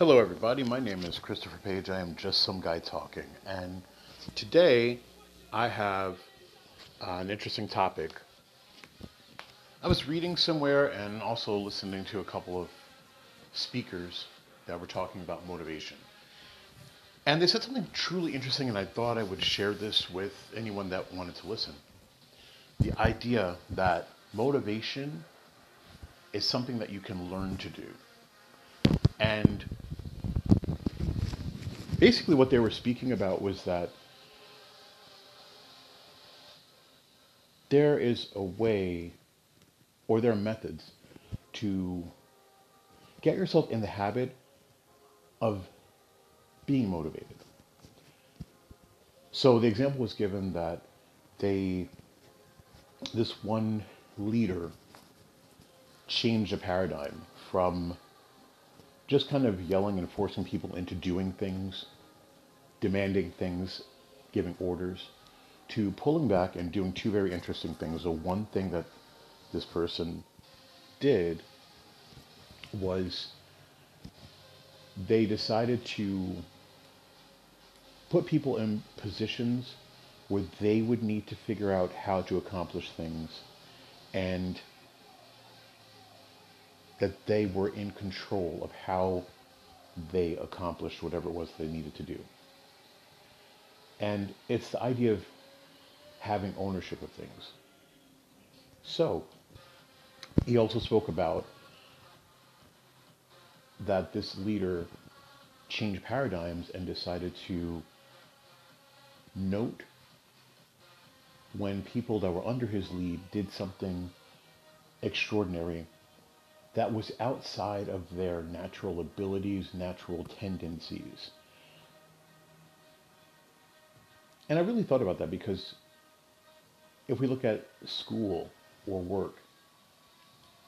Hello, everybody. My name is Christopher Page. I am just some guy talking. And today I have uh, an interesting topic. I was reading somewhere and also listening to a couple of speakers that were talking about motivation. And they said something truly interesting, and I thought I would share this with anyone that wanted to listen. The idea that motivation is something that you can learn to do. And basically, what they were speaking about was that there is a way, or there are methods, to get yourself in the habit of being motivated. So the example was given that they, this one leader, changed a paradigm from just kind of yelling and forcing people into doing things, demanding things, giving orders, to pulling back and doing two very interesting things. The one thing that this person did was they decided to put people in positions where they would need to figure out how to accomplish things and that they were in control of how they accomplished whatever it was they needed to do. And it's the idea of having ownership of things. So, he also spoke about that this leader changed paradigms and decided to note when people that were under his lead did something extraordinary that was outside of their natural abilities, natural tendencies. And I really thought about that because if we look at school or work,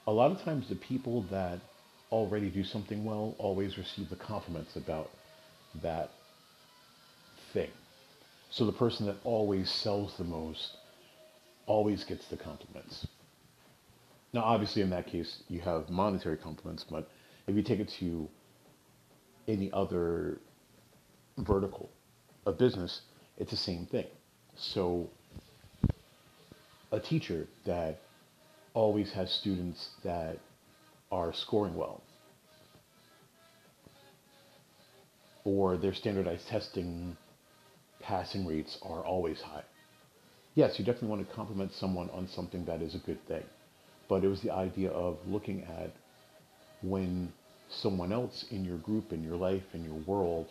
a lot of times the people that already do something well always receive the compliments about that thing. So the person that always sells the most always gets the compliments. Now, obviously, in that case, you have monetary compliments, but if you take it to any other vertical of business, it's the same thing. So, a teacher that always has students that are scoring well, or their standardized testing passing rates are always high. Yes, you definitely want to compliment someone on something that is a good thing but it was the idea of looking at when someone else in your group, in your life, in your world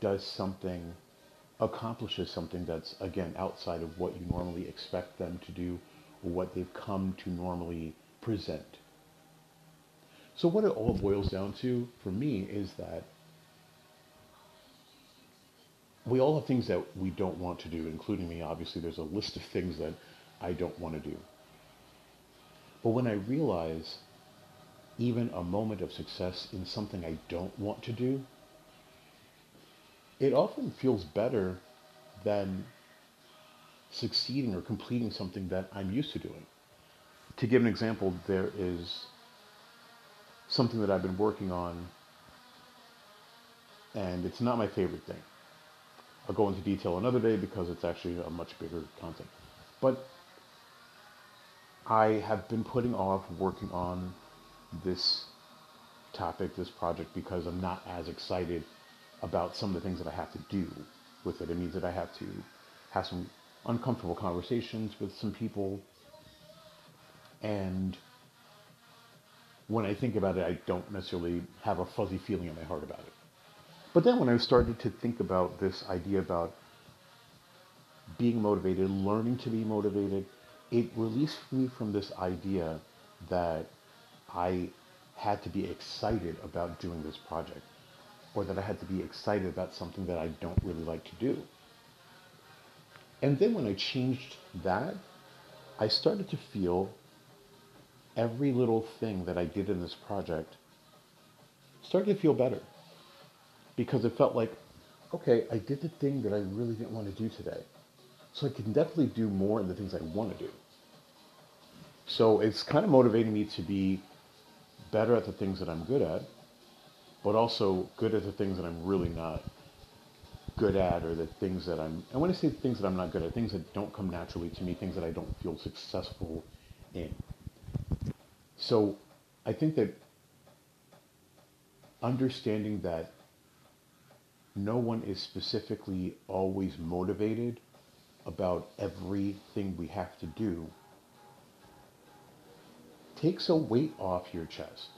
does something, accomplishes something that's, again, outside of what you normally expect them to do or what they've come to normally present. So, what it all boils down to for me is that we all have things that we don't want to do, including me. Obviously, there's a list of things that I don't want to do. But when I realize even a moment of success in something I don't want to do, it often feels better than succeeding or completing something that I'm used to doing. To give an example, there is something that I've been working on, and it's not my favorite thing. I'll go into detail another day because it's actually a much bigger content. But I have been putting off working on this topic, this project, because I'm not as excited about some of the things that I have to do with it. It means that I have to have some uncomfortable conversations with some people. And when I think about it, I don't necessarily have a fuzzy feeling in my heart about it. But then when I started to think about this idea about being motivated, learning to be motivated, it released me from this idea that I had to be excited about doing this project or that I had to be excited about something that I don't really like to do. And then when I changed that, I started to feel every little thing that I did in this project started to feel better because it felt like, okay, I did the thing that I really didn't want to do today. So I can definitely do more in the things I want to do. So it's kind of motivating me to be better at the things that I'm good at but also good at the things that I'm really not good at or the things that I'm I want to say things that I'm not good at, things that don't come naturally to me, things that I don't feel successful in. So I think that understanding that no one is specifically always motivated about everything we have to do takes a weight off your chest.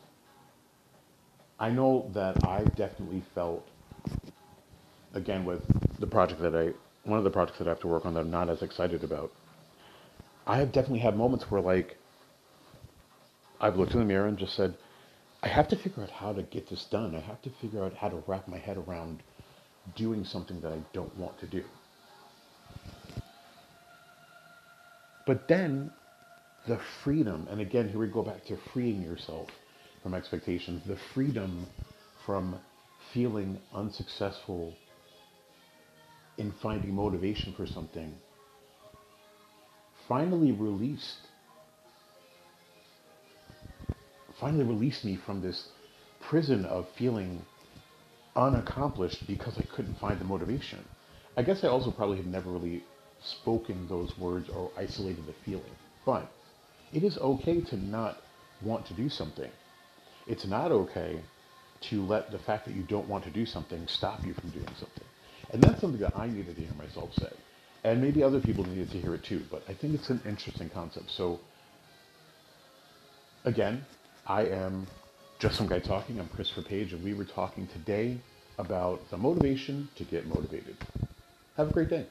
I know that I've definitely felt, again, with the project that I, one of the projects that I have to work on that I'm not as excited about, I have definitely had moments where, like, I've looked in the mirror and just said, I have to figure out how to get this done. I have to figure out how to wrap my head around doing something that I don't want to do. But then the freedom, and again, here we go back to freeing yourself from expectations, the freedom from feeling unsuccessful in finding motivation for something finally released finally released me from this prison of feeling unaccomplished because I couldn't find the motivation. I guess I also probably had never really spoken those words or isolated the feeling. But it is okay to not want to do something. It's not okay to let the fact that you don't want to do something stop you from doing something. And that's something that I needed to hear myself say. And maybe other people needed to hear it too, but I think it's an interesting concept. So, again, I am just some guy talking. I'm Christopher Page, and we were talking today about the motivation to get motivated. Have a great day.